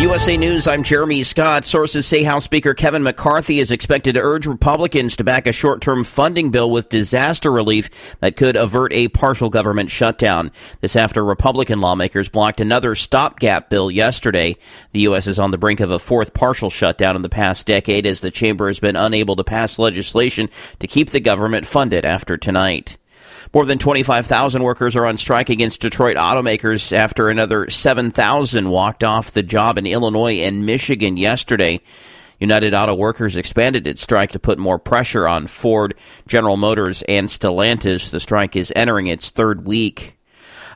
USA News, I'm Jeremy Scott. Sources say House Speaker Kevin McCarthy is expected to urge Republicans to back a short term funding bill with disaster relief that could avert a partial government shutdown. This after Republican lawmakers blocked another stopgap bill yesterday. The U.S. is on the brink of a fourth partial shutdown in the past decade as the chamber has been unable to pass legislation to keep the government funded after tonight. More than 25,000 workers are on strike against Detroit automakers after another 7,000 walked off the job in Illinois and Michigan yesterday. United Auto Workers expanded its strike to put more pressure on Ford, General Motors, and Stellantis. The strike is entering its third week.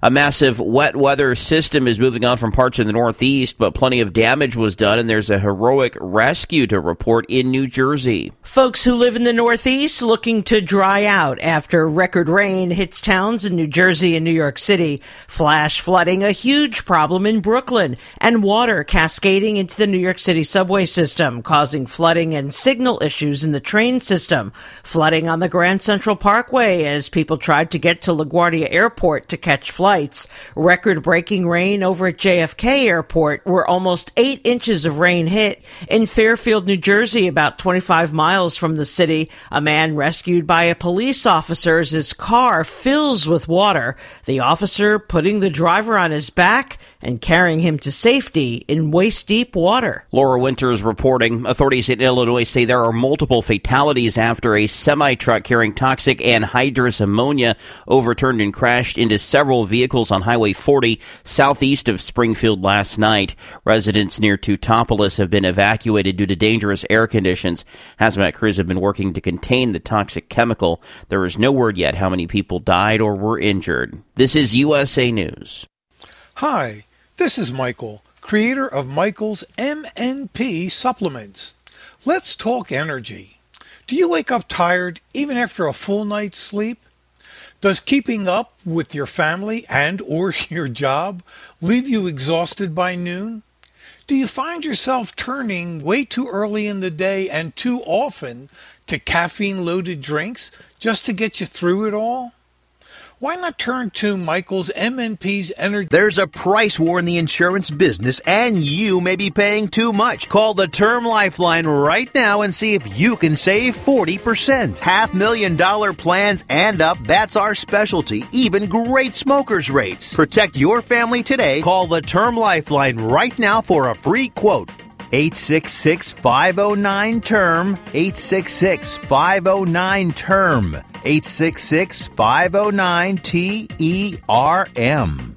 A massive wet weather system is moving on from parts of the Northeast, but plenty of damage was done, and there's a heroic rescue to report in New Jersey. Folks who live in the Northeast looking to dry out after record rain hits towns in New Jersey and New York City. Flash flooding, a huge problem in Brooklyn, and water cascading into the New York City subway system, causing flooding and signal issues in the train system. Flooding on the Grand Central Parkway as people tried to get to LaGuardia Airport to catch flights flights. Record breaking rain over at JFK Airport, where almost eight inches of rain hit. In Fairfield, New Jersey, about 25 miles from the city, a man rescued by a police officer as his car fills with water. The officer putting the driver on his back and carrying him to safety in waist deep water. Laura Winters reporting authorities in Illinois say there are multiple fatalities after a semi truck carrying toxic anhydrous ammonia overturned and crashed into several vehicles on Highway 40 southeast of Springfield last night. Residents near Teutopolis have been evacuated due to dangerous air conditions. Hazmat crews have been working to contain the toxic chemical. There is no word yet how many people died or were injured. This is USA News. Hi. This is Michael, creator of Michael's MNP supplements. Let's talk energy. Do you wake up tired even after a full night's sleep? Does keeping up with your family and or your job leave you exhausted by noon? Do you find yourself turning way too early in the day and too often to caffeine loaded drinks just to get you through it all? Why not turn to Michael's MNP's Energy? There's a price war in the insurance business, and you may be paying too much. Call the Term Lifeline right now and see if you can save 40%. Half million dollar plans and up, that's our specialty. Even great smokers' rates. Protect your family today. Call the Term Lifeline right now for a free quote. 866 509 term 866 509 term 866 509 TERM.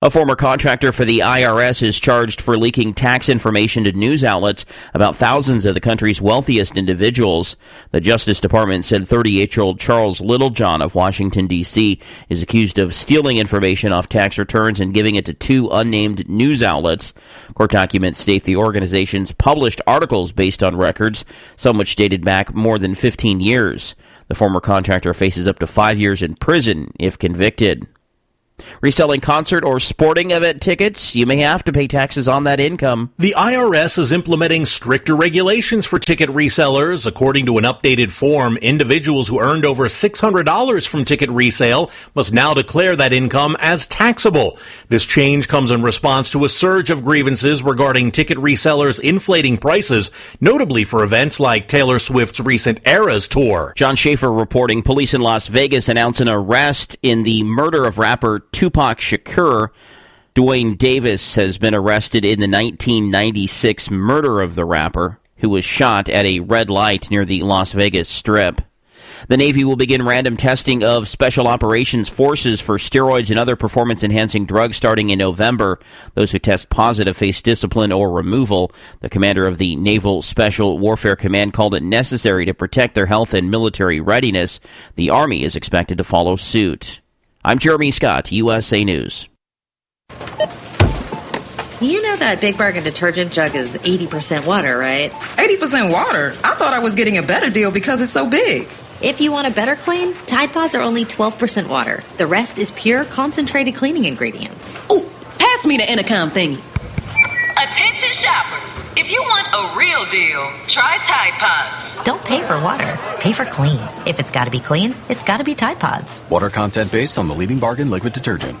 A former contractor for the IRS is charged for leaking tax information to news outlets about thousands of the country's wealthiest individuals. The Justice Department said 38 year old Charles Littlejohn of Washington, D.C. is accused of stealing information off tax returns and giving it to two unnamed news outlets. Court documents state the organizations published articles based on records, some which dated back more than 15 years. The former contractor faces up to five years in prison if convicted. Reselling concert or sporting event tickets, you may have to pay taxes on that income. The IRS is implementing stricter regulations for ticket resellers. According to an updated form, individuals who earned over $600 from ticket resale must now declare that income as taxable. This change comes in response to a surge of grievances regarding ticket resellers inflating prices, notably for events like Taylor Swift's recent Eras tour. John Schaefer reporting police in Las Vegas announce an arrest in the murder of rapper Tupac Shakur. Duane Davis has been arrested in the 1996 murder of the rapper, who was shot at a red light near the Las Vegas Strip. The Navy will begin random testing of Special Operations Forces for steroids and other performance enhancing drugs starting in November. Those who test positive face discipline or removal. The commander of the Naval Special Warfare Command called it necessary to protect their health and military readiness. The Army is expected to follow suit. I'm Jeremy Scott, USA News. You know that Big Bargain detergent jug is 80% water, right? 80% water? I thought I was getting a better deal because it's so big. If you want a better clean, Tide Pods are only 12% water. The rest is pure, concentrated cleaning ingredients. Ooh, pass me the intercom thingy. Attention shoppers. If you want a real deal, try Tide Pods. Don't pay for water, pay for clean. If it's gotta be clean, it's gotta be Tide Pods. Water content based on the leading bargain liquid detergent.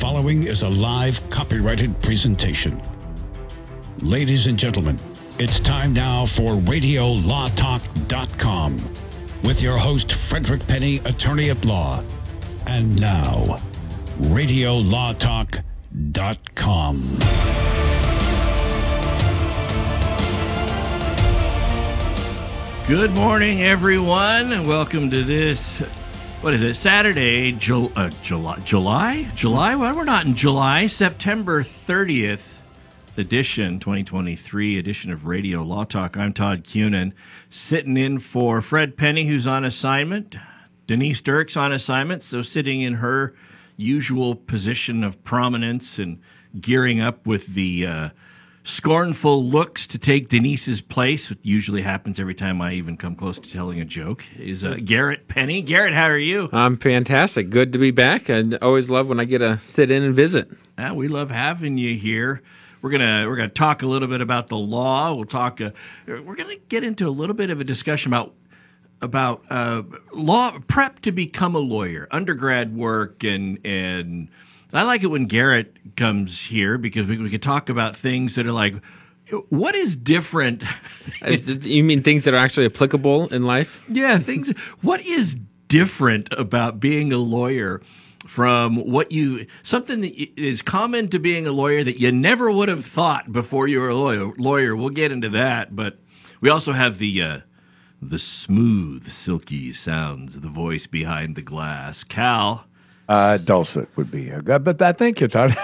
Following is a live copyrighted presentation. Ladies and gentlemen, it's time now for RadioLawTalk.com with your host, Frederick Penny, attorney at law. And now, RadioLawTalk.com. Good morning, everyone, and welcome to this. What is it? Saturday, Jul- uh, July, July, July. Well, we're not in July. September thirtieth edition, 2023 edition of Radio Law Talk. I'm Todd Cunin, sitting in for Fred Penny, who's on assignment. Denise Dirks on assignment, so sitting in her usual position of prominence and gearing up with the. Uh, scornful looks to take Denise's place, which usually happens every time I even come close to telling a joke, is uh, Garrett Penny. Garrett, how are you? I'm fantastic. Good to be back. I always love when I get to sit in and visit. Uh, we love having you here. We're gonna we're gonna talk a little bit about the law. We'll talk. Uh, we're gonna get into a little bit of a discussion about about uh, law prep to become a lawyer, undergrad work, and and I like it when Garrett comes here because we, we can talk about things that are like, what is different? you mean things that are actually applicable in life? Yeah, things. what is different about being a lawyer? From what you something that is common to being a lawyer that you never would have thought before you were a lawyer. Lawyer, we'll get into that, but we also have the uh, the smooth, silky sounds, the voice behind the glass. Cal, uh, dulcet would be a good, but that, thank you, Todd.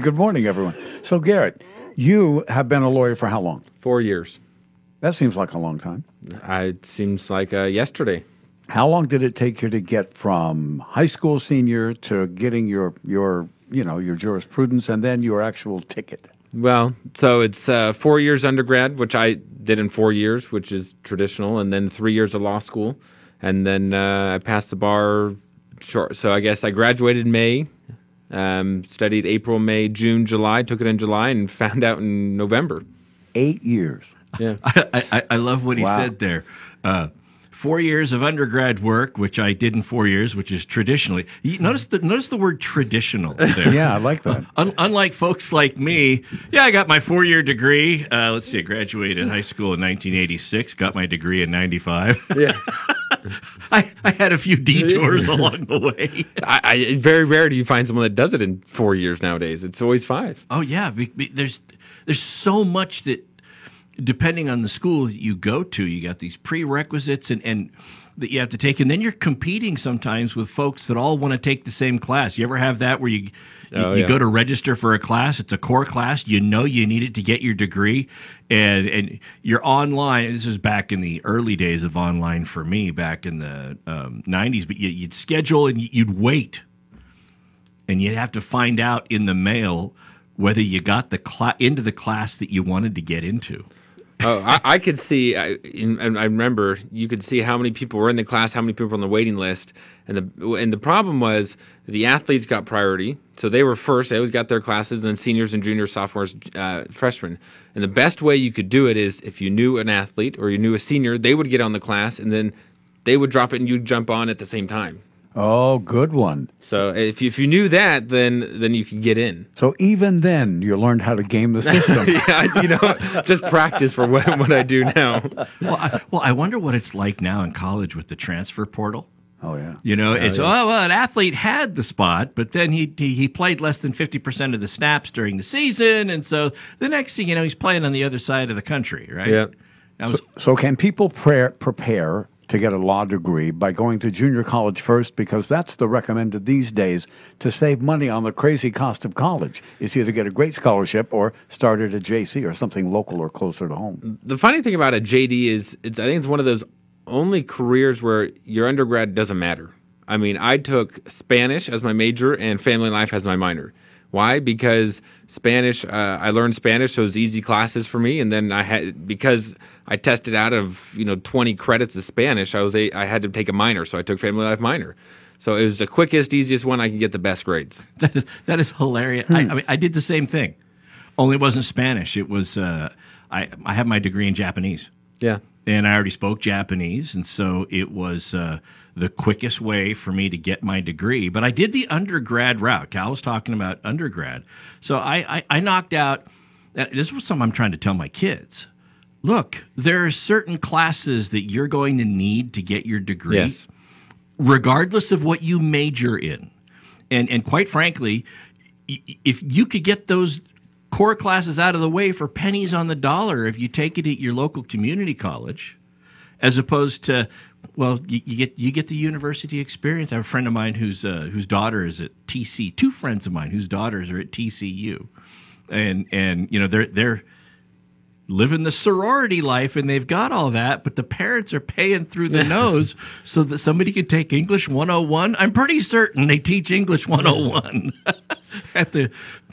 good morning, everyone. So, Garrett, you have been a lawyer for how long? Four years. That seems like a long time. It seems like uh, yesterday. How long did it take you to get from high school senior to getting your your you know your jurisprudence and then your actual ticket? Well, so it's uh, four years undergrad, which I did in four years, which is traditional, and then three years of law school, and then uh, I passed the bar short. So I guess I graduated in May, um, studied April, May, June, July, took it in July, and found out in November. Eight years. Yeah. I, I, I love what he Wow. said there. Uh, four years of undergrad work, which I did in four years, which is traditionally. Notice the notice the word traditional there. Yeah, I like that. Un- unlike folks like me, yeah, I got my four year degree. Uh, let's see, I graduated high school in 1986, got my degree in 95. Yeah. I, I had a few detours along the way. I, I, very rare do you find someone that does it in four years nowadays. It's always five. Oh yeah, be, be, there's there's so much that depending on the school you go to, you got these prerequisites and and that you have to take, and then you're competing sometimes with folks that all want to take the same class. You ever have that where you you, Oh, you go to register for a class, it's a core class, you know you need it to get your degree, and and you're online. This is back in the early days of online for me, back in the um, '90s. But you, you'd schedule and you'd wait and you'd have to find out in the mail whether you got the cla- into the class that you wanted to get into. Oh, I, I could see. I, and I remember you could see how many people were in the class, how many people were on the waiting list, and the and the problem was the athletes got priority, so they were first. They always got their classes, and then seniors and juniors, sophomores, uh, freshmen. And the best way you could do it is if you knew an athlete or you knew a senior, they would get on the class, and then they would drop it, and you'd jump on at the same time. Oh, good one. So if you, if you knew that, then then you could get in. So even then, you learned how to game the system. yeah, you know, just practice for what, what I do now. well, I, well, I wonder what it's like now in college with the transfer portal. Oh yeah. You know, Yeah, it's yeah. oh well, an athlete had the spot, but then he, he he played less than fifty percent of the snaps during the season, and so the next thing you know, he's playing on the other side of the country, right? Yeah. That was, So, so can people pre- prepare to get a law degree by going to junior college first? Because that's the recommended these days to save money on the crazy cost of college. Is either get a great scholarship or start at a JC or something local or closer to home. The funny thing about a JD is, I think it's one of those only careers where your undergrad doesn't matter. I mean, I took Spanish as my major and family life as my minor. Why? Because Spanish, uh, I learned Spanish, so it was easy classes for me. And then I had because I tested out of you know twenty credits of Spanish, I was a, I had to take a minor, so I took family life minor. So it was the quickest, easiest one I could get the best grades. that is that is hilarious. I, I mean, I did the same thing, only it wasn't Spanish. It was uh, I I have my degree in Japanese. Yeah. and I already spoke Japanese, and so it was uh, the quickest way for me to get my degree. But I did the undergrad route. Cal was talking about undergrad, so I I, I knocked out. uh, This was something I'm trying to tell my kids. Look, there are certain classes that you're going to need to get your degree, Yes. regardless of what you major in. And and quite frankly, if you could get those core classes out of the way for pennies on the dollar if you take it at your local community college, as opposed to well, you, you get you get the university experience. I have a friend of mine whose uh, whose daughter is at TC. Two friends of mine whose daughters are at TCU, and and you know they're they're living the sorority life and they've got all that, but the parents are paying through the nose so that somebody can take English 101. I'm pretty certain they teach English 101 at the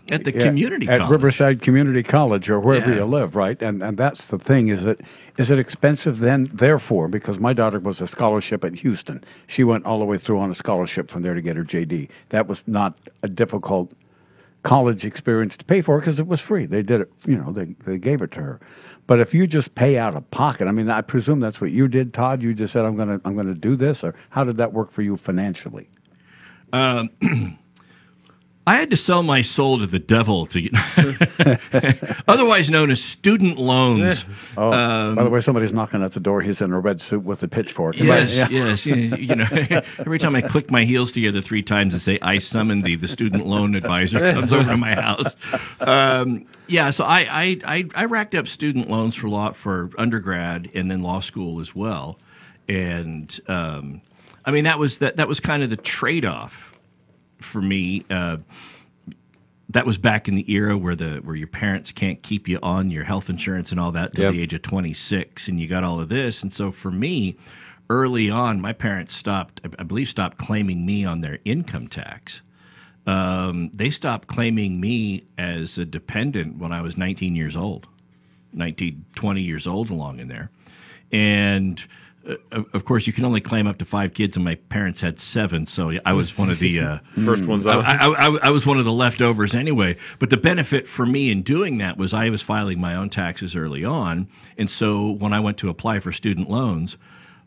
at the Yeah, community at college. Riverside Community College or wherever Yeah. you live, right? And and that's the thing is it is it expensive then? Therefore, because my daughter was a scholarship at Houston, she went all the way through on a scholarship from there to get her JD. That was not a difficult college experience to pay for because it was free. They did it, you know, they they gave it to her. But if you just pay out of pocket, I mean, I presume that's what you did, Todd. You just said, "I'm going to, I'm to do this," or how did that work for you financially? Um, I had to sell my soul to the devil to get, otherwise known as student loans. Oh, Um, by the way, somebody's knocking at the door. He's in a red suit with a pitchfork. Yes, Yeah. yes. You, you know, every time I click my heels together three times and say "I summon thee," the student loan advisor comes over to my house. Um, yeah, so I, I I I racked up student loans for law for undergrad and then law school as well, and um, I mean that was that that was kind of the trade off for me. Uh, that was back in the era where the where your parents can't keep you on your health insurance and all that till Yep. the age of 26 and you got all of this and so for me early on my parents stopped I- believe stopped claiming me on their income tax um, they stopped claiming me as a dependent when i was 19 years old 19 20 years old along in there and of of course, you can only claim up to five kids, and my parents had seven, so I was one of the uh, First ones I. I, I, I was one of the leftovers anyway. But the benefit for me in doing that was I was filing my own taxes early on, and so when I went to apply for student loans.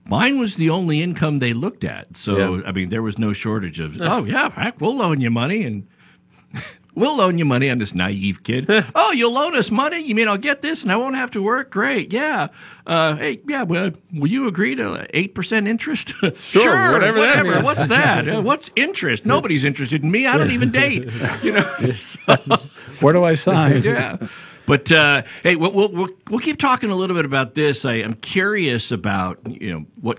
Mine was the only income they looked at. So, Yeah. I mean, there was no shortage of, oh, yeah, heck, we'll loan you money. And We'll loan you money. I'm this naive kid. oh, you'll loan us money? You mean I'll get this and I won't have to work? Great. Yeah. Uh, hey, yeah. Well, will you agree to eight percent interest? sure. whatever that means. What's that? Uh, what's interest? Nobody's interested in me. I don't even date. You know. Where do I sign? yeah. But uh, hey, we'll, we'll we'll we'll keep talking a little bit about this. I am curious about you know what.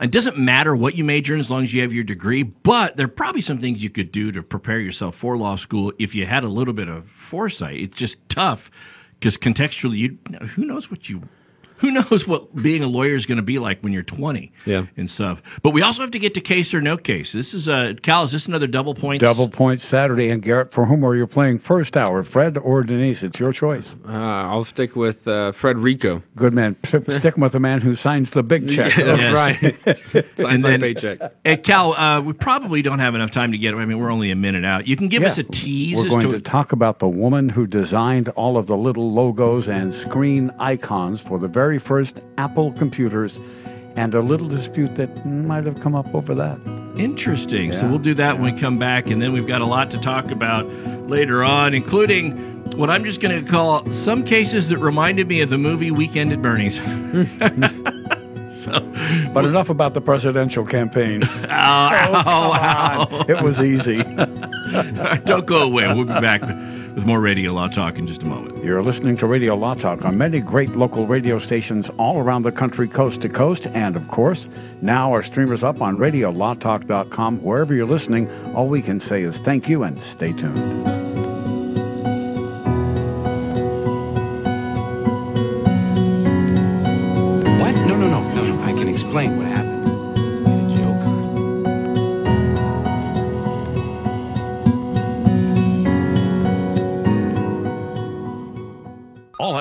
It doesn't matter what you major in as long as you have your degree, but there are probably some things you could do to prepare yourself for law school if you had a little bit of foresight. It's just tough because contextually, you who knows what you who knows what being a lawyer is going to be like when you're 20 Yeah. and stuff. But we also have to get to case or no case. This is uh, Cal. Is this another double point? Double point Saturday. And Garrett, for whom are you playing first hour, Fred or Denise? It's your choice. Uh, I'll stick with uh, Frederico. Good man. P- Sticking with the man who signs the big check. That's right. Signs And my paycheck. Hey, Cal, uh, we probably don't have enough time to get. I mean, we're only a minute out. You can give Yeah. us a tease. We're as going to, to talk about the woman who designed all of the little logos and screen icons for the very first Apple computers and a little dispute that might have come up over that. Interesting. So we'll do that when we come back, and then we've got a lot to talk about later on, including what I'm just going to call some cases that reminded me of the movie Weekend at Bernie's. But enough about the presidential campaign. Ow, ow, oh, oh, come on. It was easy. Don't go away. We'll be back with more Radio Law Talk in just a moment. You're listening to Radio Law Talk on many great local radio stations all around the country, coast to coast. And of course, now our streamers up on radiolawtalk.com. Wherever you're listening, all we can say is thank you and stay tuned.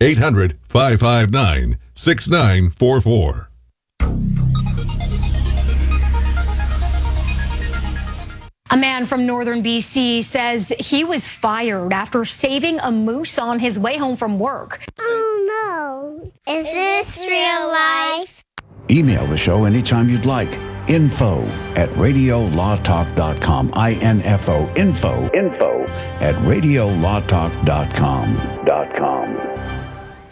800 559 6944. 800 559 6944. A man from northern BC says he was fired after saving a moose on his way home from work. Oh no. Is this real life? Email the show anytime you'd like. Info at radiolawtalk.com. I-N-F-O. Info. Info at radiolawtalk.com. Dot com.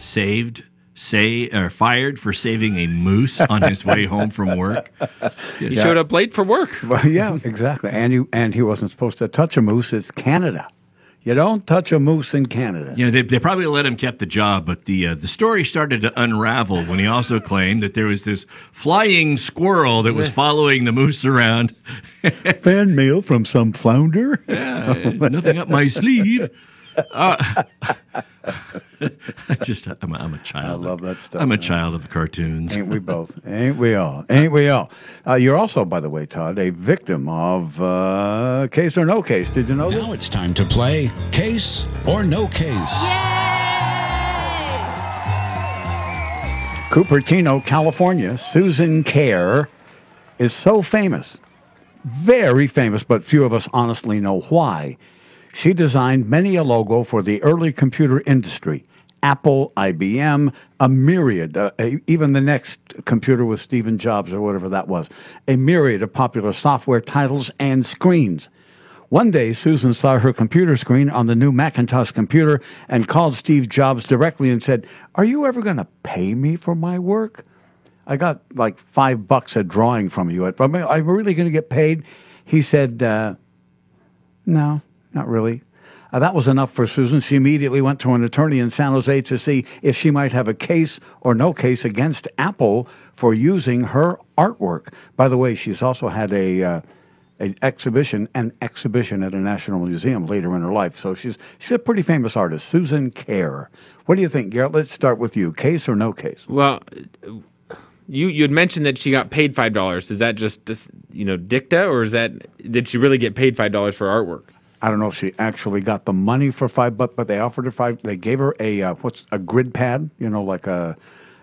Saved, say, or fired for saving a moose on his way home from work. He showed up late for work. Well, yeah, exactly. And you and he wasn't supposed to touch a moose. It's Canada. You don't touch a moose in Canada. You know, they, they probably let him keep the job, but the uh, the story started to unravel when he also claimed that there was this flying squirrel that was following the moose around. Fan mail from some flounder. Yeah, nothing up my sleeve. Uh, I just, I'm a, I'm a child. I love that stuff. I'm a man. child of cartoons. Ain't we both? Ain't we all? Ain't we all? Uh, you're also, by the way, Todd, a victim of uh, case or no case. Did you know Now it's time to play Case or No Case. Cupertino, California, Susan Kare is so famous, very famous, but few of us honestly know why. She designed many a logo for the early computer industry Apple, IBM, a myriad, uh, a- even the NeXT computer with Stephen Jobs or whatever that was, a myriad of popular software titles and screens. One day, Susan saw her computer screen on the new Macintosh computer and called Steve Jobs directly and said, Are you ever going to pay me for my work? I got like five bucks a drawing from you. Am I really going to get paid? He said, uh, No, not really. Uh, that was enough for Susan. She immediately went to an attorney in San Jose to see if she might have a case or no case against Apple for using her artwork. By the way, she's also had a uh, an exhibition, an exhibition at a national museum later in her life. So she's she's a pretty famous artist, Susan Kare. What do you think, Garrett? Let's start with you. Case or no case? Well, you you had mentioned that she got paid five dollars. Is that just you know dicta, or is that did she really get paid five dollars for artwork? I don't know if she actually got the money for five bucks, but they offered her five. They gave her a uh, what's a grid pad, you know, like a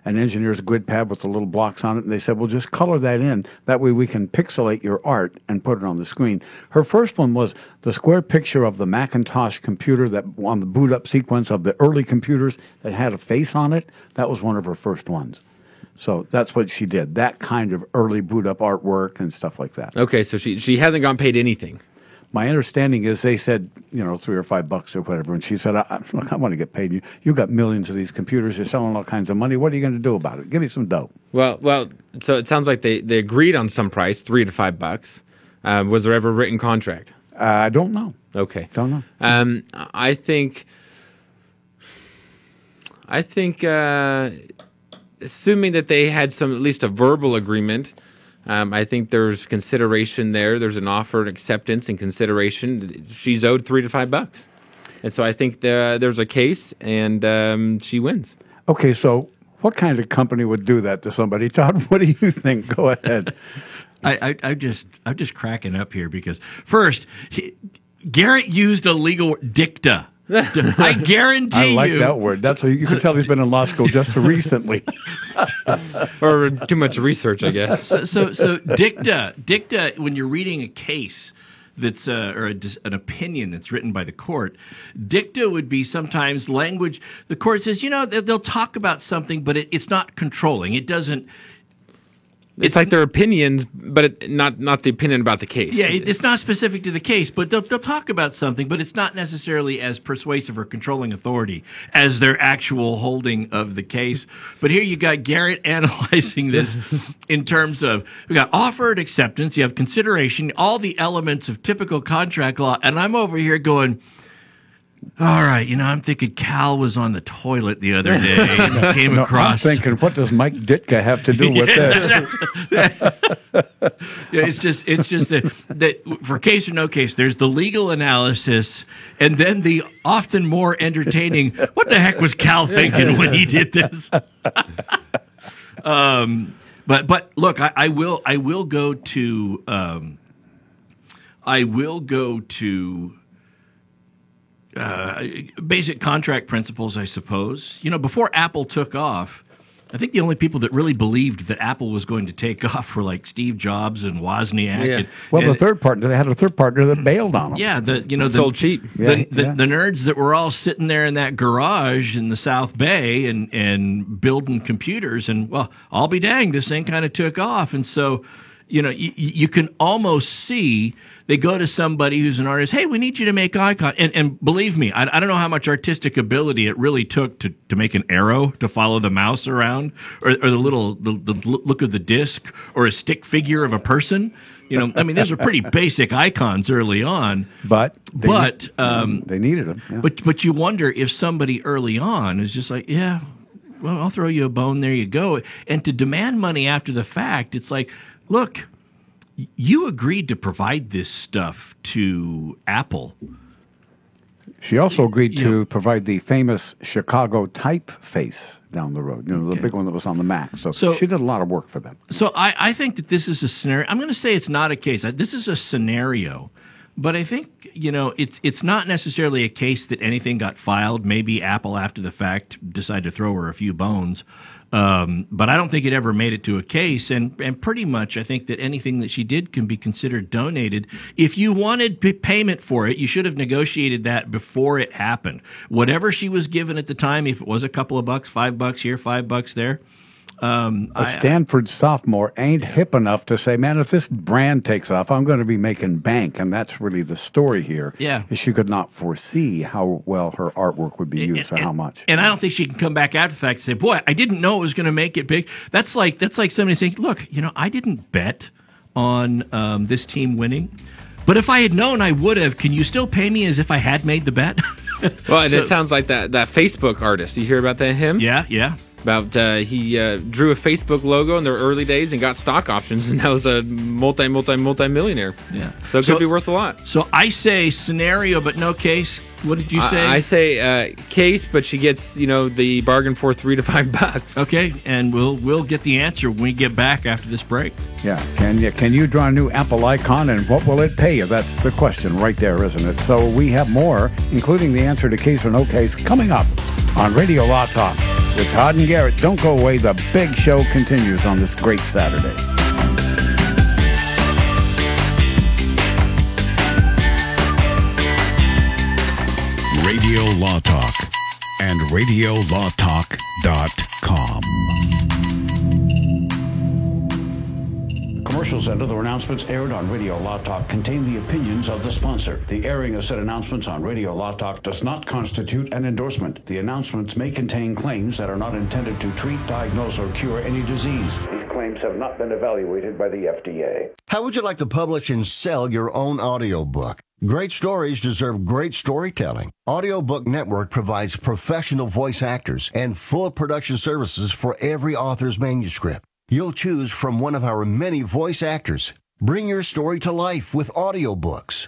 an engineer's grid pad with the little blocks on it. And they said, "Well, just color that in. That way we can pixelate your art and put it on the screen." Her first one was the square picture of the Macintosh computer that on the boot up sequence of the early computers that had a face on it. That was one of her first ones. So that's what she did. That kind of early boot up artwork and stuff like that. Okay, so she she hasn't gotten paid anything. My understanding is they said, you know, three or five bucks or whatever. And she said, I, look, I want to get paid. You, you got millions of these computers. You're selling all kinds of money. What are you going to do about it? Give me some dough. Well, well, so it sounds like they, they agreed on some price, three to five bucks. Uh, was there ever a written contract? Uh, I don't know. Okay, don't know. Um, I think, I think, uh, assuming that they had some at least a verbal agreement, um, I think there's consideration there. There's an offer, and acceptance, and consideration. She's owed three to five bucks, and so I think the, there's a case, and um, she wins. Okay, so what kind of company would do that to somebody? Todd, what do you think? Go ahead. I, I, I just, I'm just cracking up here because first, he, Garrett used a legal dicta. I guarantee I like you. that word. That's what you can tell he's been in law school just recently. or too much research, I guess. so, so, so dicta, dicta. When you're reading a case that's uh, or a, an opinion that's written by the court, dicta would be sometimes language. The court says, you know, they'll, they'll talk about something, but it, it's not controlling. It doesn't. It's, like their opinions, but it, not not the opinion about the case. Yeah, it's not specific to the case, but they'll, they'll talk about something, but it's not necessarily as persuasive or controlling authority as their actual holding of the case. But here you got Garrett analyzing this in terms of we got offered acceptance, you have consideration, all the elements of typical contract law, and I'm over here going. All right, you know, I'm thinking Cal was on the toilet the other day and came No, I'm thinking, what does Mike Ditka have to do with this? yeah, it's just it's just that, that for case or no case, there's the legal analysis, and then the often more entertaining. What the heck was Cal thinking when he did this? um, but but look, I, I will I will go to. Um, I will go to uh, basic contract principles, I suppose. You know, before Apple took off, I think the only people that really believed that Apple was going to take off were like Steve Jobs and Wozniak. Yeah. And, Well, the third partner, they had a third partner that bailed on them. yeah, the you know the, Sold cheap. The, Yeah, the, yeah. the nerds that were all sitting there in that garage in the South Bay and and building computers, and well, I'll be danged, this thing kind of took off, and so you know you, you can almost see they go to somebody who's an artist. Hey, we need you to make icon, and and believe me, I, I don't know how much artistic ability it really took to, to make an arrow to follow the mouse around, or, or the little the, the look of the disc, or a stick figure of a person. You know, I mean, those are pretty basic icons early on. But they, But um, they needed them. yeah. but but you wonder if somebody early on is just like, yeah, well, I'll throw you a bone. There you go. And to demand money after the fact, it's like, look, you agreed to provide this stuff to Apple. She also agreed to provide the famous Chicago typeface down the road. You know, the big one that was on the Mac. So, So- she did a lot of work for them. So I, I think that this is a scenario. I'm going to say it's not a case. This is a scenario, but I think you know it's it's not necessarily a case that anything got filed. Maybe Apple after the fact decided to throw her a few bones. Um, but I don't think it ever made it to a case, and and pretty much I think that anything that she did can be considered donated. If you wanted payment for it, you should have negotiated that before it happened. Whatever she was given at the time, if it was a couple of bucks, five bucks here, five bucks there, um, A I- Stanford sophomore ain't hip enough to say, man, if this brand takes off, I'm going to be making bank. And that's really the story here. Yeah. is She could not foresee how well her artwork would be used or how much. And I don't think she can come back after the fact and say, "Boy, I didn't know it was going to make it big." That's like that's like somebody saying, "Look, you know, I didn't bet on um, this team winning, but if I had known, I would have. Can you still pay me as if I had made the bet?" Well, and So- it sounds like that that Facebook artist. You hear about that him? Yeah, yeah. About uh, he uh, drew a Facebook logo in their early days and got stock options, and now is a multi multi multi millionaire. Yeah, so it So- could be worth a lot. So I say scenario, but no case. What did you I- say? I, say uh, case, but she gets you know the bargain for three to five bucks. Okay, and we'll we'll get the answer when we get back after this break. Yeah, can you can you draw a new Apple icon and what will it pay you? That's the question right there, isn't it? So we have more, including the answer to case or no case, coming up on Radio Law Talk with Todd and Garrett. Don't go away. The big show continues on this great Saturday. Radio Law Talk and RadioLawTalk.com. Commercials and other announcements aired on Radio Law Talk contain the opinions of the sponsor. The airing of said announcements on Radio Law Talk does not constitute an endorsement. The announcements may contain claims that are not intended to treat, diagnose, or cure any disease. These claims have not been evaluated by the FDA. How would you like to publish and sell your own audiobook? Great stories deserve great storytelling. Audiobook Network provides professional voice actors and full production services for every author's manuscript. You'll choose from one of our many voice actors. Bring your story to life with audiobooks.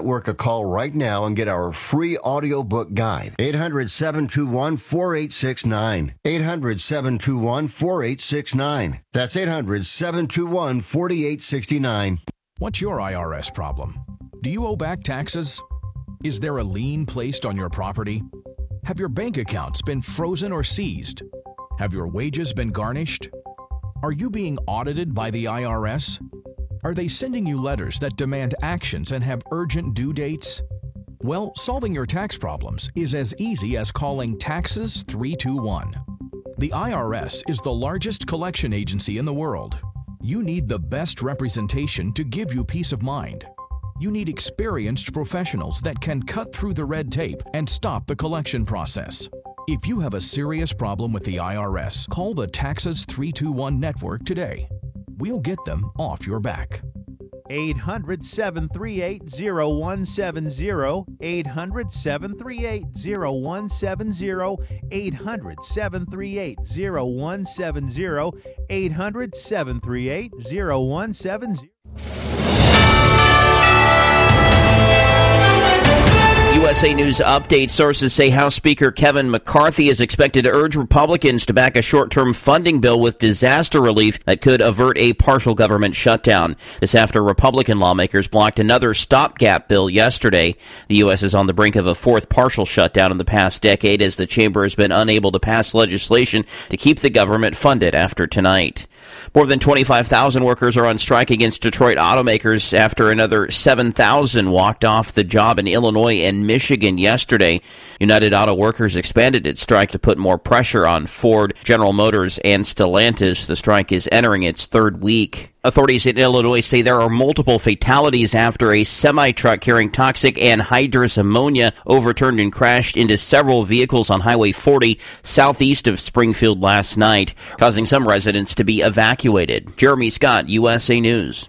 a call right now and get our free audiobook guide. 800 721 4869. 800 721 4869. That's 800 721 4869. What's your IRS problem? Do you owe back taxes? Is there a lien placed on your property? Have your bank accounts been frozen or seized? Have your wages been garnished? Are you being audited by the IRS? Are they sending you letters that demand actions and have urgent due dates? Well, solving your tax problems is as easy as calling Taxes 321. The IRS is the largest collection agency in the world. You need the best representation to give you peace of mind. You need experienced professionals that can cut through the red tape and stop the collection process. If you have a serious problem with the IRS, call the Taxes 321 network today. We'll get them off your back. 800 738 0170. 800 738 0170. 800 738 0170. 800 738 0170. USA News update sources say House Speaker Kevin McCarthy is expected to urge Republicans to back a short term funding bill with disaster relief that could avert a partial government shutdown. This after Republican lawmakers blocked another stopgap bill yesterday. The U.S. is on the brink of a fourth partial shutdown in the past decade as the chamber has been unable to pass legislation to keep the government funded after tonight. More than 25,000 workers are on strike against Detroit automakers after another 7,000 walked off the job in Illinois and Michigan yesterday. United Auto Workers expanded its strike to put more pressure on Ford, General Motors, and Stellantis. The strike is entering its third week. Authorities in Illinois say there are multiple fatalities after a semi truck carrying toxic anhydrous ammonia overturned and crashed into several vehicles on Highway 40 southeast of Springfield last night, causing some residents to be evacuated. Jeremy Scott, USA News.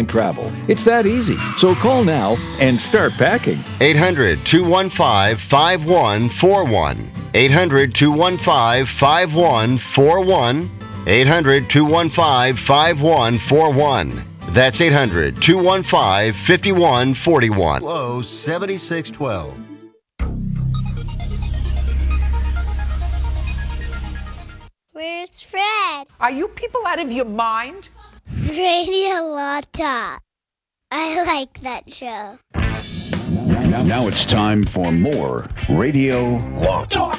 airline travel. It's that easy. So call now and start packing. 800 215 5141. 800 215 5141. 800 215 5141. That's 800 215 5141. Low 7612. Where's Fred? Are you people out of your mind? Radio Law Talk. I like that show. Now, now it's time for more Radio Law Talk.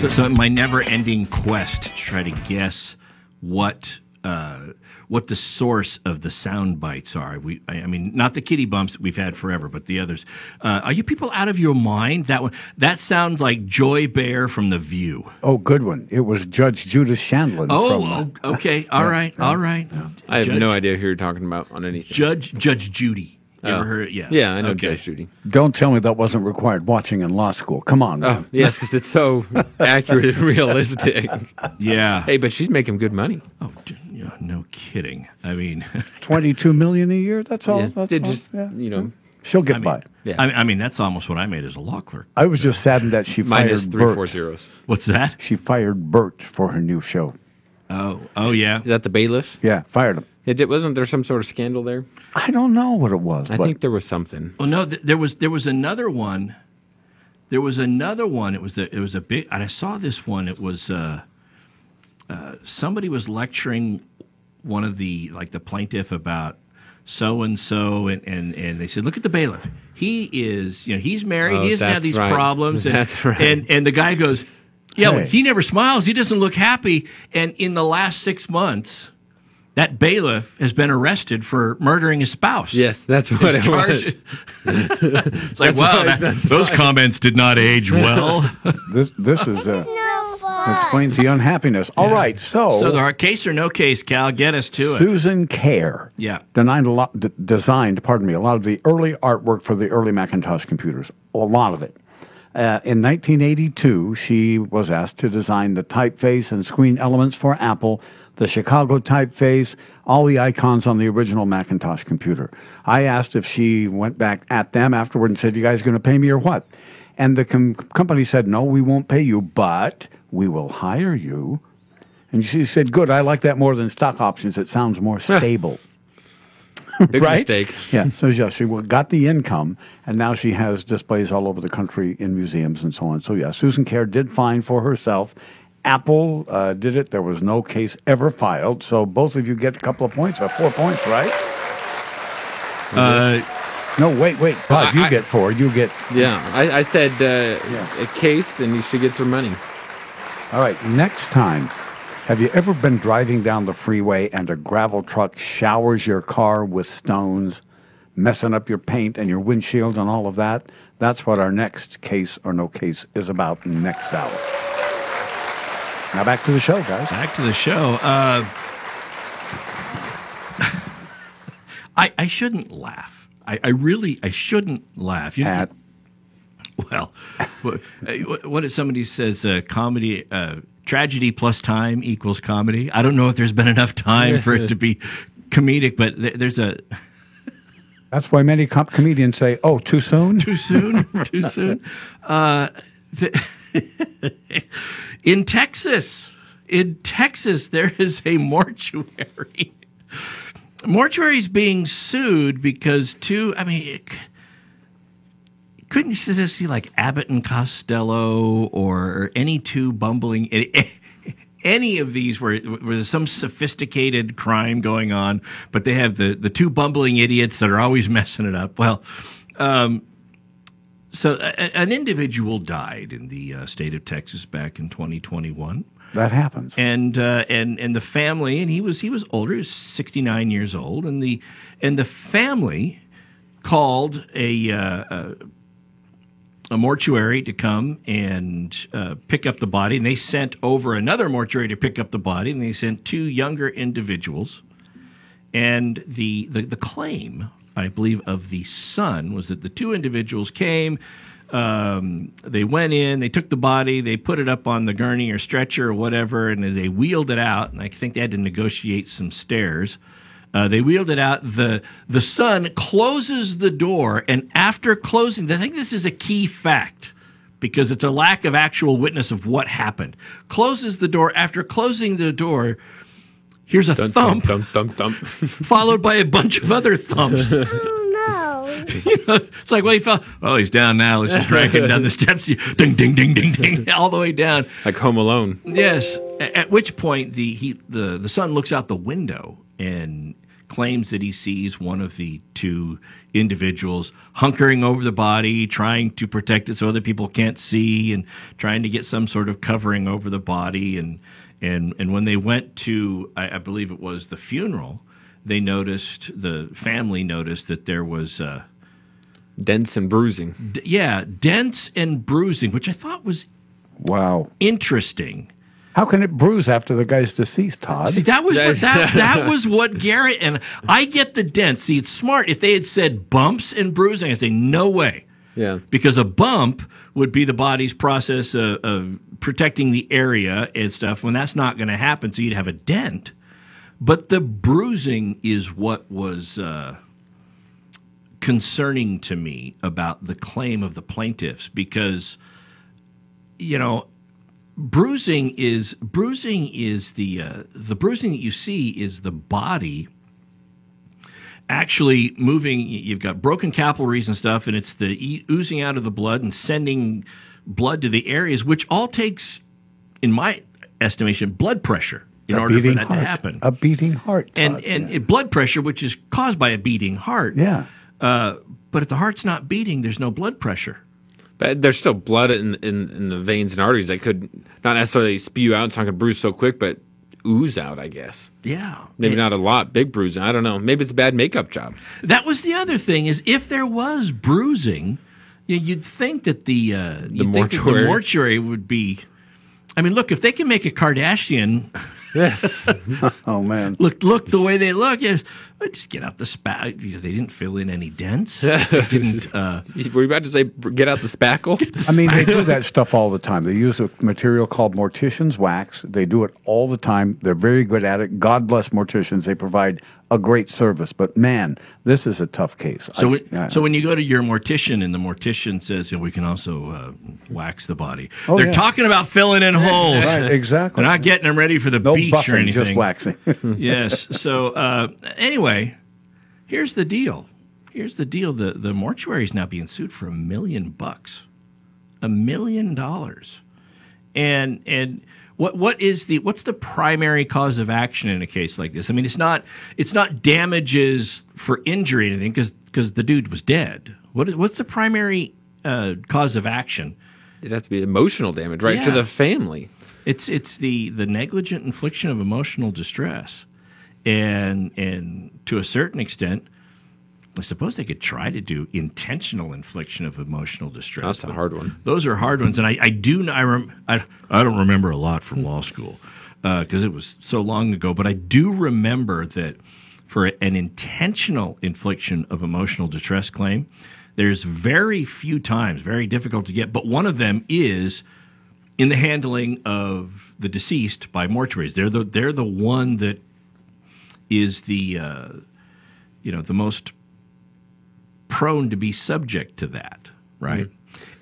So, so my never-ending quest to try to guess what uh, what the source of the sound bites are. We, I, I mean, not the kitty bumps we've had forever, but the others. Uh, are you people out of your mind? That one, that sounds like Joy Behar from The View. Oh, good one. It was Judge Judith Sheindlin. Oh, from, oh, okay, all yeah, right, yeah. all right. I have Judge- no idea who you're talking about on anything. Judge Judge Judy. You Oh. ever heard? Yeah. Yeah, I know Okay. Judge Judy. Don't tell me that wasn't required watching in law school. Come on. Oh, yes, because it's so accurate and realistic. Yeah. Hey, but she's making good money. Oh, d- yeah, no kidding. I mean, 22 million a year? That's all. Yeah, That's all. just, yeah. you know, She'll get I mean, by. Yeah. I, I mean, that's almost what I made as a law clerk. I was just saddened that she Minus fired three, Byrd. four zeros. What's that? She fired Byrd for her new show. Oh, oh yeah. Is that the bailiff? Yeah, fired him. It, did- wasn't there some sort of scandal there? I don't know what it was. I but think there was something. Oh no, th- there was there was another one. There was another one. It was a it was a big. And I saw this one. It was uh, uh, somebody was lecturing one of the like the plaintiff about so and so, and and and they said, look at the bailiff. He is you know he's married. Oh, he doesn't have these right. problems. And, That's right. And and the guy goes, yeah, well, he never smiles. He doesn't look happy. And in the last six months. that bailiff has been arrested for murdering his spouse. Yes, that's His what it charge- was. it's like, That's wow, why- that- those why. comments did not age well. this this is uh, explains the unhappiness. All right, so, so, our case or no case, Cal, get us to it. Susan Kare Yeah. denied a lot, d- designed, pardon me, a lot of the early artwork for the early Macintosh computers. A lot of it. Uh, in 1982, she was asked to design the typeface and screen elements for Apple, the Chicago typeface, all the icons on the original Macintosh computer. I asked if she went back at them afterward and said, "You guys going to pay me or what?" And the com- company said, "No, we won't pay you, but we will hire you." And she said, "Good, I like that more than stock options. It sounds more stable." Big right? mistake. Yeah. So yeah, she got the income, and now she has displays all over the country in museums and so on. So yeah, Susan Kare did fine for herself. Apple uh, did it. There was no case ever filed. So both of you get a couple of points, or four points, right? Uh, no, wait, wait. Bud, you get four. You get. Yeah, I, I said uh, a case, then she gets her money. All right. Next time, have you ever been driving down the freeway and a gravel truck showers your car with stones, messing up your paint and your windshield and all of that? That's what our next case or no case is about next hour. Now back to the show, guys. Back to the show. Uh, I I shouldn't laugh. I, I really I shouldn't laugh. You, At well, what, what if somebody says uh, comedy? Uh, tragedy plus time equals comedy. I don't know if there's been enough time for it to be comedic, but th- there's a That's why many com- comedians say, "Oh, too soon." Too soon. Too soon. Uh, th- in Texas, in Texas, there is a mortuary. Mortuary is being sued because two. I mean, it, couldn't you just see like Abbott and Costello or any two bumbling? Any of these where, where there's some sophisticated crime going on, but they have the, the two bumbling idiots that are always messing it up. Well, um, so a, an individual died in the uh, state of Texas back in 2021 That happens. and uh, and and the family and he was he was older he was 69 years old and the and the family called a uh, a, a mortuary to come and uh, pick up the body and they sent over another mortuary to pick up the body and they sent two younger individuals and the the, the claim I believe of the son was that the two individuals came um, they went in, they took the body, they put it up on the gurney or stretcher or whatever, and they wheeled it out. And I think they had to negotiate some stairs. Uh, they wheeled it out. the The son closes the door, and after closing, I think this is a key fact because it's a lack of actual witness of what happened. Closes the door. After closing the door, here's a thump, Thump, thump, thump. followed by a bunch of other thumps. You know, it's like, well, he fell. Oh, he's down now. Let's just drag him down the steps. Ding, ding, ding, ding, ding, all the way down. Like Home Alone. Yes. A- At which point the he the the son looks out the window and claims that he sees one of the two individuals hunkering over the body, trying to protect it so other people can't see, and trying to get some sort of covering over the body. And and and when they went to, I, I believe it was the funeral, they noticed the family noticed that there was. Uh, Dents and bruising. D- yeah, dents and bruising, which I thought was Wow. interesting. How can it bruise after the guy's deceased, Todd? See, that was what, that, that was what Garrett and I get the dent. See, it's smart. If they had said bumps and bruising, I'd say no way, Yeah. because a bump would be the body's process of, of protecting the area and stuff. When that's not going to happen, so you'd have a dent. But the bruising is what was uh, concerning to me about the claim of the plaintiffs because you know bruising is bruising is the uh, the bruising that you see is the body actually moving you've got broken capillaries and stuff and it's the e- oozing out of the blood and sending blood to the areas which all takes in my estimation blood pressure in A order for that heart. to happen A beating heart. and Todd. and it- blood pressure, which is caused by a beating heart. Yeah. Uh, but if the heart's not beating, there's no blood pressure. But there's still blood in, in, in the veins and arteries that could not necessarily spew out. It's not going to bruise so quick, but ooze out. I guess. Yeah. Maybe It- not a lot, big bruising. I don't know. Maybe it's a bad makeup job. That was the other thing is if there was bruising, you- you'd think that the uh, you'd think that the mortuary. mortuary would be. I mean, look if they can make a Kardashian. oh man! Look, look the way they look. Yeah, just get out the spat. You know, they didn't fill in any dents. They didn't. Uh, Were you about to say get out the spackle? I mean, they do that stuff all the time. They use a material called mortician's wax. They do it all the time. They're very good at it. God bless morticians. They provide a great service. But man, this is a tough case. So, I- when, yeah. so when you go to your mortician and the mortician says, you know, we can also uh, wax the body, Oh, they're yeah. talking about filling in holes. Right, exactly. They're not getting them ready for the No beach or buffing, anything. just waxing. yes. So uh, anyway, here's the deal. Here's the deal. The the mortuary is now being sued for a million bucks, a million dollars, and and what what is the what's the primary cause of action in a case like this? I mean, it's not it's not damages for injury or anything because because the dude was dead. What is what's the primary uh, cause of action? It'd have to be emotional damage, right, to the family. It's it's the the negligent infliction of emotional distress, and and to a certain extent, I suppose they could try to do intentional infliction of emotional distress. That's a hard one. Those are hard ones, and I I do I, rem, I I don't remember a lot from law school uh, because it was so long ago, but I do remember that for an intentional infliction of emotional distress claim. There's very few times, very difficult to get, but one of them is in the handling of the deceased by mortuaries. They're the they're the one that is the uh, you know the most prone to be subject to that, right?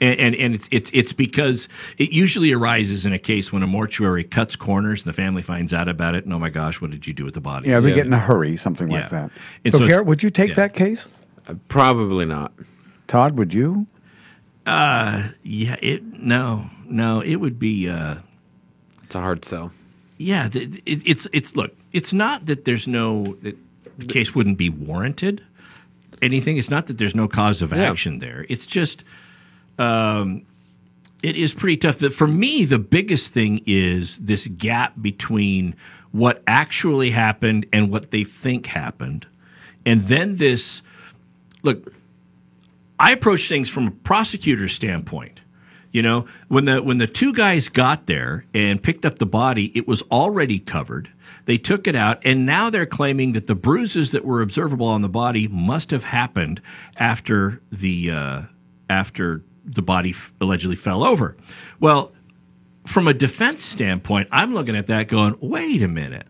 And, and and it's it's it's because it usually arises in a case when a mortuary cuts corners and the family finds out about it. And oh my gosh, what did you do with the body? yeah, they get in a hurry, something Yeah. like that. And so, so- Garrett, would you take yeah. that case? Probably not. Todd, would you? Uh, yeah, it no, no, it would be. Uh, It's a hard sell. Yeah, it, it's it's look. It's not that there's no that the case wouldn't be warranted. Anything. It's not that there's no cause of Yeah. action there. It's just, um, it is pretty tough. That for me, the biggest thing is this gap between what actually happened and what they think happened, and then this. Look, I approach things from a prosecutor's standpoint. You know, when the when the two guys got there and picked up the body, it was already covered. They took it out, and now they're claiming that the bruises that were observable on the body must have happened after the uh, after the body f- allegedly fell over. Well, from a defense standpoint, I'm looking at that going, wait a minute.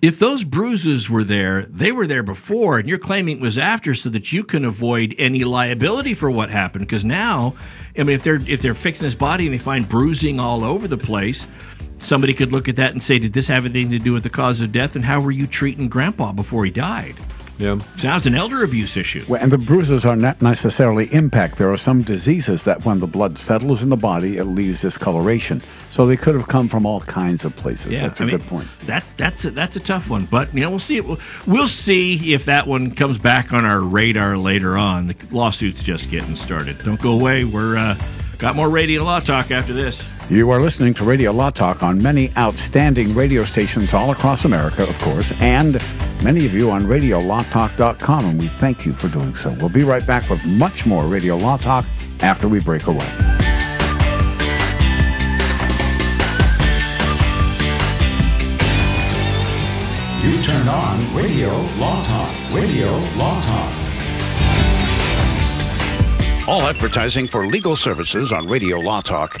If those bruises were there, they were there before, and you're claiming it was after, so that you can avoid any liability for what happened. Because now, I mean, if they're if they're fixing his body and they find bruising all over the place, somebody could look at that and say, "Did this have anything to do with the cause of death? And how were you treating Grandpa before he died?" Yeah. Sounds an elder abuse issue. Well, and the bruises are not necessarily impact. There are some diseases that when the blood settles in the body, it leaves discoloration. So they could have come from all kinds of places. Yeah, That's a I mean, good point. That that's a, that's a tough one, but you know we'll see. We'll, we'll see if that one comes back on our radar later on. The lawsuit's just getting started. Don't go away. We're uh, got more radio law talk after this. You are listening to Radio Law Talk on many outstanding radio stations all across America, of course, and many of you on RadioLawTalk.com, and we thank you for doing so. We'll be right back with much more Radio Law Talk after we break away. You turned on Radio Law Talk. Radio Law Talk. All advertising for legal services on Radio Law Talk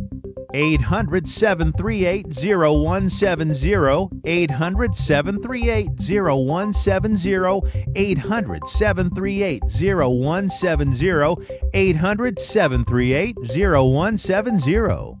800 738 0170. 800 738 0170. 800 738 0170. 800 738 0170.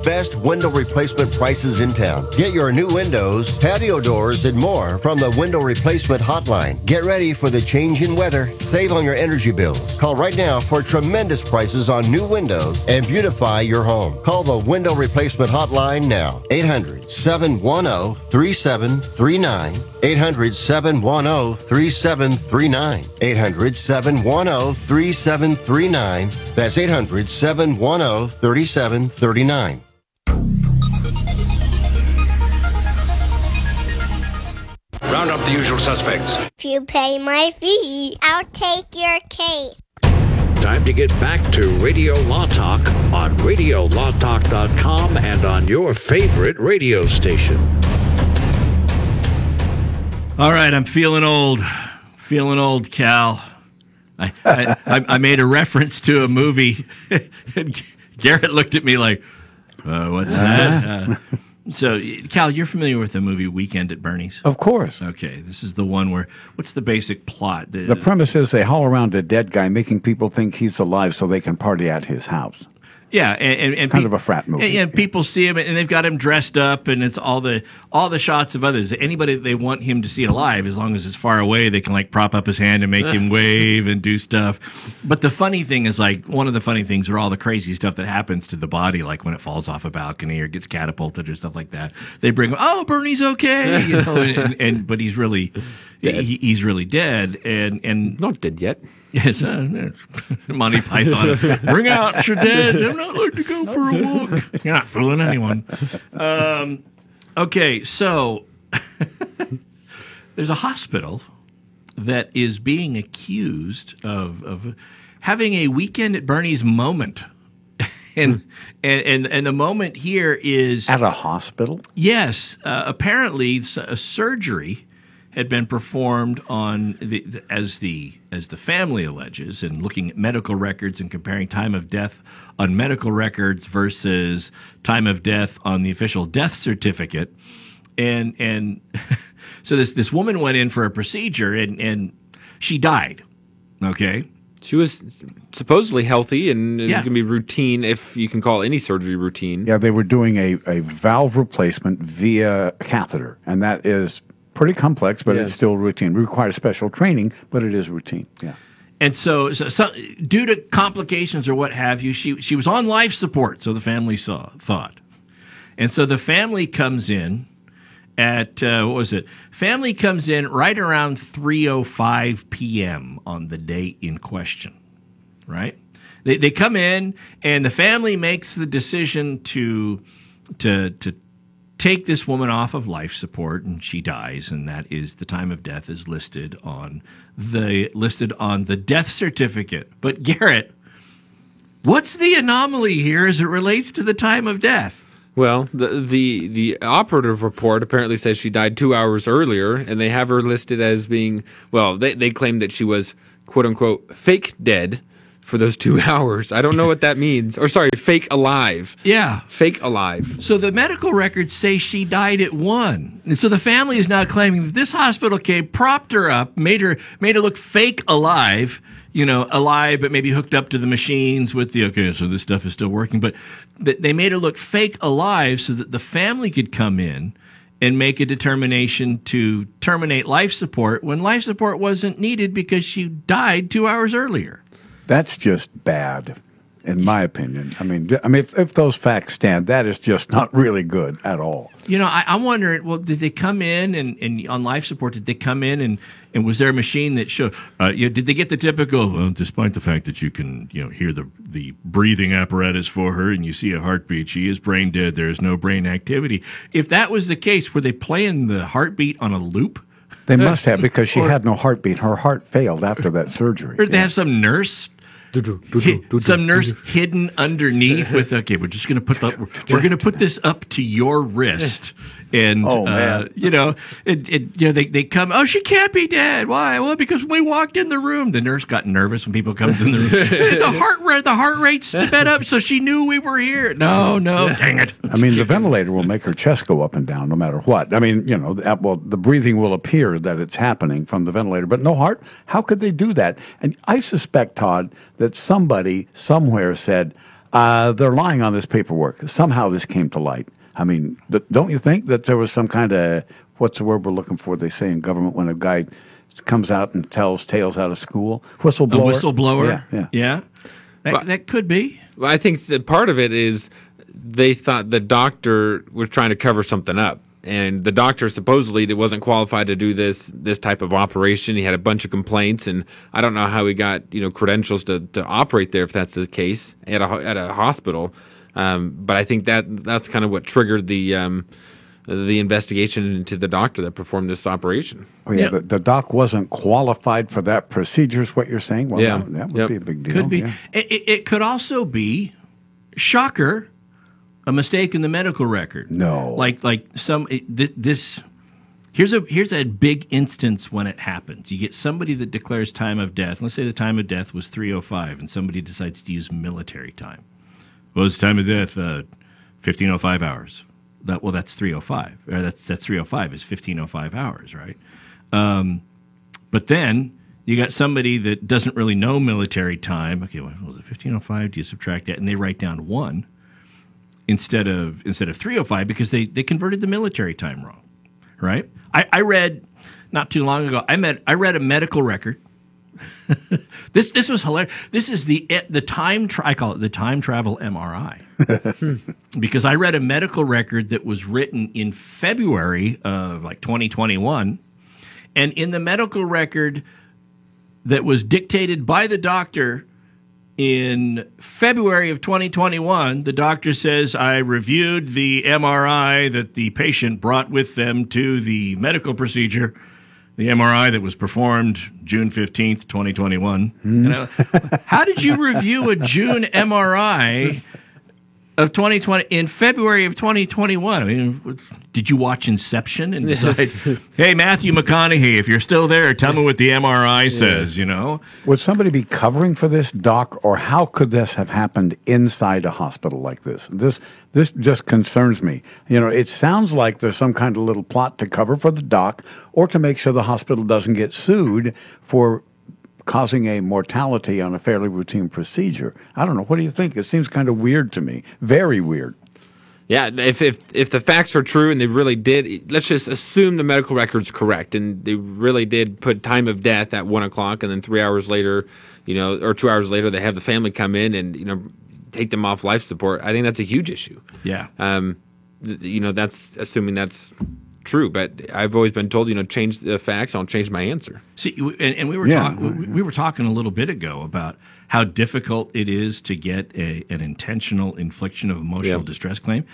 best window replacement prices in town. Get your new windows, patio doors, and more from the window replacement hotline. Get ready for the change in weather. Save on your energy bills. Call right now for tremendous prices on new windows and beautify your home. Call the window replacement hotline now. 800 710 3739. 800 710 3739. 800 710 3739. That's 800 710 3739. Round up the usual suspects. If you pay my fee, I'll take your case. Time to get back to Radio Law Talk on RadioLawTalk.com and on your favorite radio station. All right, I'm feeling old. Feeling old, Cal. I, I, I I made a reference to a movie, and Garrett looked at me like, uh, "What's that?" Uh, so, Cal, you're familiar with the movie Weekend at Bernie's? Of course. Okay, this is the one where. What's the basic plot? The premise is they haul around a dead guy, making people think he's alive so they can party at his house. Yeah, and, and, and Kind pe- of a frat movie. And, and people see him, and they've got him dressed up, and it's all the all the shots of others. Anybody they want him to see alive, as long as it's far away, they can like prop up his hand and make him wave and do stuff. But the funny thing is, like one of the funny things are all the crazy stuff that happens to the body, like when it falls off a balcony or gets catapulted or stuff like that. They bring, oh, Bernie's okay, you know, and, and but he's really he, he's really dead, and and not dead yet. Yes, uh. Monty Python. Bring out your dead. I'm not like to go for a walk. You're not fooling anyone. Um, okay, so there's a hospital that is being accused of, of having a weekend at Bernie's moment. and, and and and the moment here is at a hospital. Yes, uh, apparently a surgery had been performed on the, the as the as the family alleges, and looking at medical records and comparing time of death on medical records versus time of death on the official death certificate, and and so this this woman went in for a procedure and and she died. Okay. She was supposedly healthy and it was going to be routine, if you can call any surgery routine. Yeah, they were doing a, a valve replacement via catheter, and that is pretty complex, but Yeah. it's still routine. It requires special training, but it is routine. Yeah. And so, so, so, due to complications or what have you, she she was on life support. So the family saw thought, and so the family comes in at uh, what was it? Family comes in right around three o five p.m. on the day in question. Right? They they come in and the family makes the decision to to to take this woman off of life support and she dies and that is the time of death is listed on the listed on the death certificate but garrett what's the anomaly here as it relates to the time of death Well, the the the operative report apparently says she died two hours earlier, and they have her listed as being well. They they claim that she was quote unquote fake dead for those two hours. I don't know what that means. Or sorry, fake alive. Yeah, fake alive. so the medical records say she died at one and so the family is now claiming that this hospital came propped her up made her made her look fake alive you know alive but maybe hooked up to the machines with the okay so this stuff is still working but they made her look fake alive so that the family could come in and make a determination to terminate life support when life support wasn't needed because she died two hours earlier That's just bad, in my opinion. I mean, I mean, if, if those facts stand, that is just not really good at all. You know, I, I'm wondering. Well, did they come in and, and on life support? Did they come in and, and was there a machine that showed? Uh, you know, did they get the typical? Well, despite the fact that you can you know hear the the breathing apparatus for her and you see a heartbeat, she is brain dead. There is no brain activity. If that was the case, were they playing the heartbeat on a loop? They must have because she Or- had no heartbeat. Her heart failed after that surgery. Or did they have some nurse? Some nurse hidden underneath with okay we're just gonna put the we're, we're gonna put this up to your wrist and Oh, uh, you know it, it you know they, they come oh she can't be dead why well because when we walked in the room the nurse got nervous when people come in the room the heart rate the heart rate sped up so she knew we were here no no dang it I mean, the ventilator will make her chest go up and down no matter what. I mean, you know, that, well, the breathing will appear that it's happening from the ventilator, but no heart. How could they do that? And I suspect, Todd, that somebody somewhere said uh, they're lying on this paperwork. Somehow this came to light. I mean, th- don't you think that there was some kind of what's the word we're looking for? They say in government when a guy comes out and tells tales out of school, whistleblower. a whistleblower Yeah, yeah. yeah that, But- that could be Well, I think that part of it is they thought the doctor was trying to cover something up. And the doctor supposedly wasn't qualified to do this this type of operation. He had a bunch of complaints, and I don't know how he got you know credentials to, to operate there if that's the case at a at a hospital. Um, but I think that that's kind of what triggered the um, the investigation into the doctor that performed this operation. Oh, yeah, the, the doc wasn't qualified for that procedure, is what you're saying? Well, Yeah. that, that would Yep. be a big deal. Could be. yeah. It, it, it could also be, shocker, a mistake in the medical record. No. Like like some th- this. Here's a here's a big instance when it happens. You get somebody that declares time of death. Let's say the time of death was 305, and somebody decides to use military time. Well, it's time of death, uh, 1505 hours. That well, that's 305. Or that's that's 305 is 1505 hours, right? Um, but then you got somebody that doesn't really know military time. Okay, what was it? 1505? Do you subtract that? And they write down one instead of instead of 305 because they, they converted the military time wrong. Right? I, I read not too long ago, I met I read a medical record. this this was hilarious. This is the eh, the time tra- I call it the time travel MRI because I read a medical record that was written in February of like 2021 and in the medical record that was dictated by the doctor in February of 2021, the doctor says, I reviewed the MRI that the patient brought with them to the medical procedure, the MRI that was performed June 15th, 2021. Hmm. And I- how did you review a June MRI of 2020 in February of 2021. I mean, did you watch Inception and decide, hey, Matthew McConaughey, if you're still there, tell me what the MRI says, you know? Would somebody be covering for this, Doc, or how could this have happened inside a hospital like this? This this just concerns me. You know, it sounds like there's some kind of little plot to cover for the doc or to make sure the hospital doesn't get sued for causing a mortality on a fairly routine procedure. I don't know. What do you think? It seems kind of weird to me. Very weird. Yeah, if, if if the facts are true and they really did, let's just assume the medical record's correct and they really did put time of death at one o'clock, and then three hours later, you know, or two hours later, they have the family come in and you know take them off life support. I think that's a huge issue. Yeah. Um, th- you know, that's assuming that's true, but I've always been told, you know, change the facts, I'll change my answer. See, and, and we were Yeah. talk, we, we were talking a little bit ago about how difficult it is to get a, an intentional infliction of emotional Yeah. distress claim.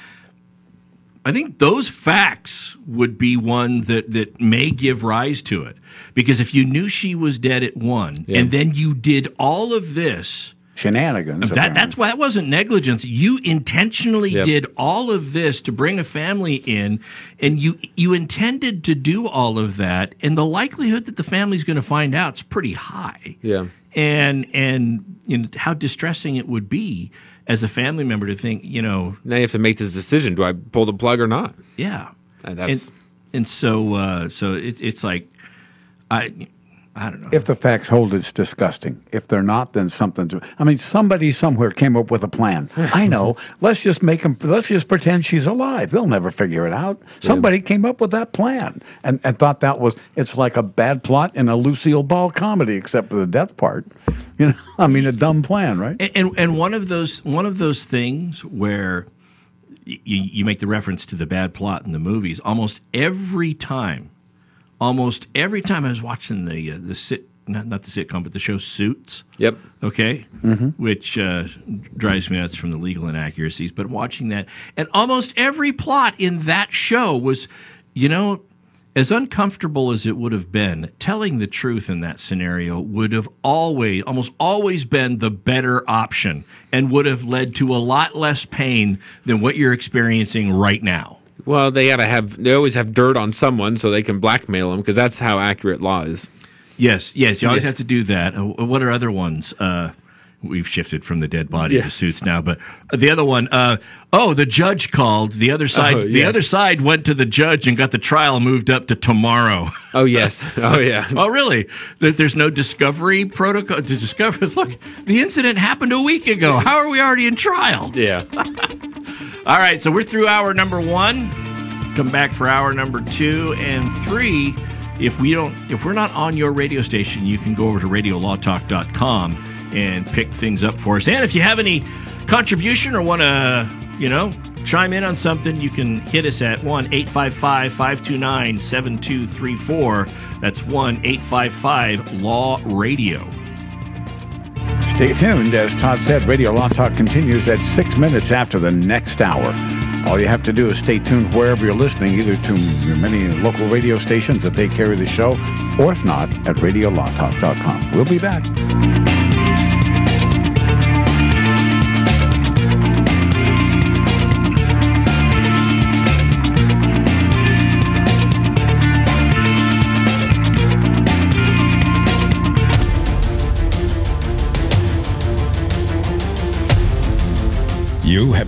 I think those facts would be one that, that may give rise to it. Because if you knew she was dead at one, Yeah. and then you did all of this, Shenanigans. that, that's why that wasn't negligence. You intentionally Yep. did all of this to bring a family in, and you you intended to do all of that, and the likelihood that the family's going to find out is pretty high. Yeah. And and you know how distressing it would be as a family member to think, you know, Now you have to make this decision: do I pull the plug or not? yeah, And that's and, and so uh, so it, it's like I I don't know. If the facts hold, it's disgusting. If they're not, then something's. I mean, somebody somewhere came up with a plan. I know. Let's just make them. Let's just pretend she's alive. They'll never figure it out. Somebody came up with that plan and, and thought that was. It's like a bad plot in a Lucille Ball comedy, except for the death part. You know, I mean, a dumb plan, right? And, and and one of those one of those things where y- you, you make the reference to the bad plot in the movies almost every time, almost every time I was watching the uh, the sit not not the sitcom but the show Suits. Yep. Okay. Which uh, drives me nuts from the legal inaccuracies, but watching that and almost every plot in that show was, you know. As uncomfortable as it would have been, telling the truth in that scenario would have always, almost always been the better option and would have led to a lot less pain than what you're experiencing right now. Well, they gotta have. They always have dirt on someone so they can blackmail them because that's how accurate law is. Yes, yes, you always Yeah. have to do that. Uh, what are other ones? Uh, we've shifted from the dead body Yeah. to suits now, but the other one, uh, oh, the judge called. The other side, Oh, the other side went to the judge and got the trial moved up to tomorrow. Oh yes. Oh yeah. oh really? There's no discovery protocol to discover. Look, the incident happened a week ago. How are we already in trial? Yeah. All right, so we're through hour number one. Come back for hour number two and three. If we don't, if we're not on your radio station, you can go over to radiolawtalk.com and pick things up for us. And if you have any contribution or want to, you know, chime in on something, you can hit us at 1 855 529 7234. That's 1 855 Law Radio. Stay tuned. As Todd said, Radio Law Talk continues at six minutes after the next hour. All you have to do is stay tuned wherever you're listening, either to your many local radio stations that they carry the show, or if not, at radiolawtalk.com. We'll be back.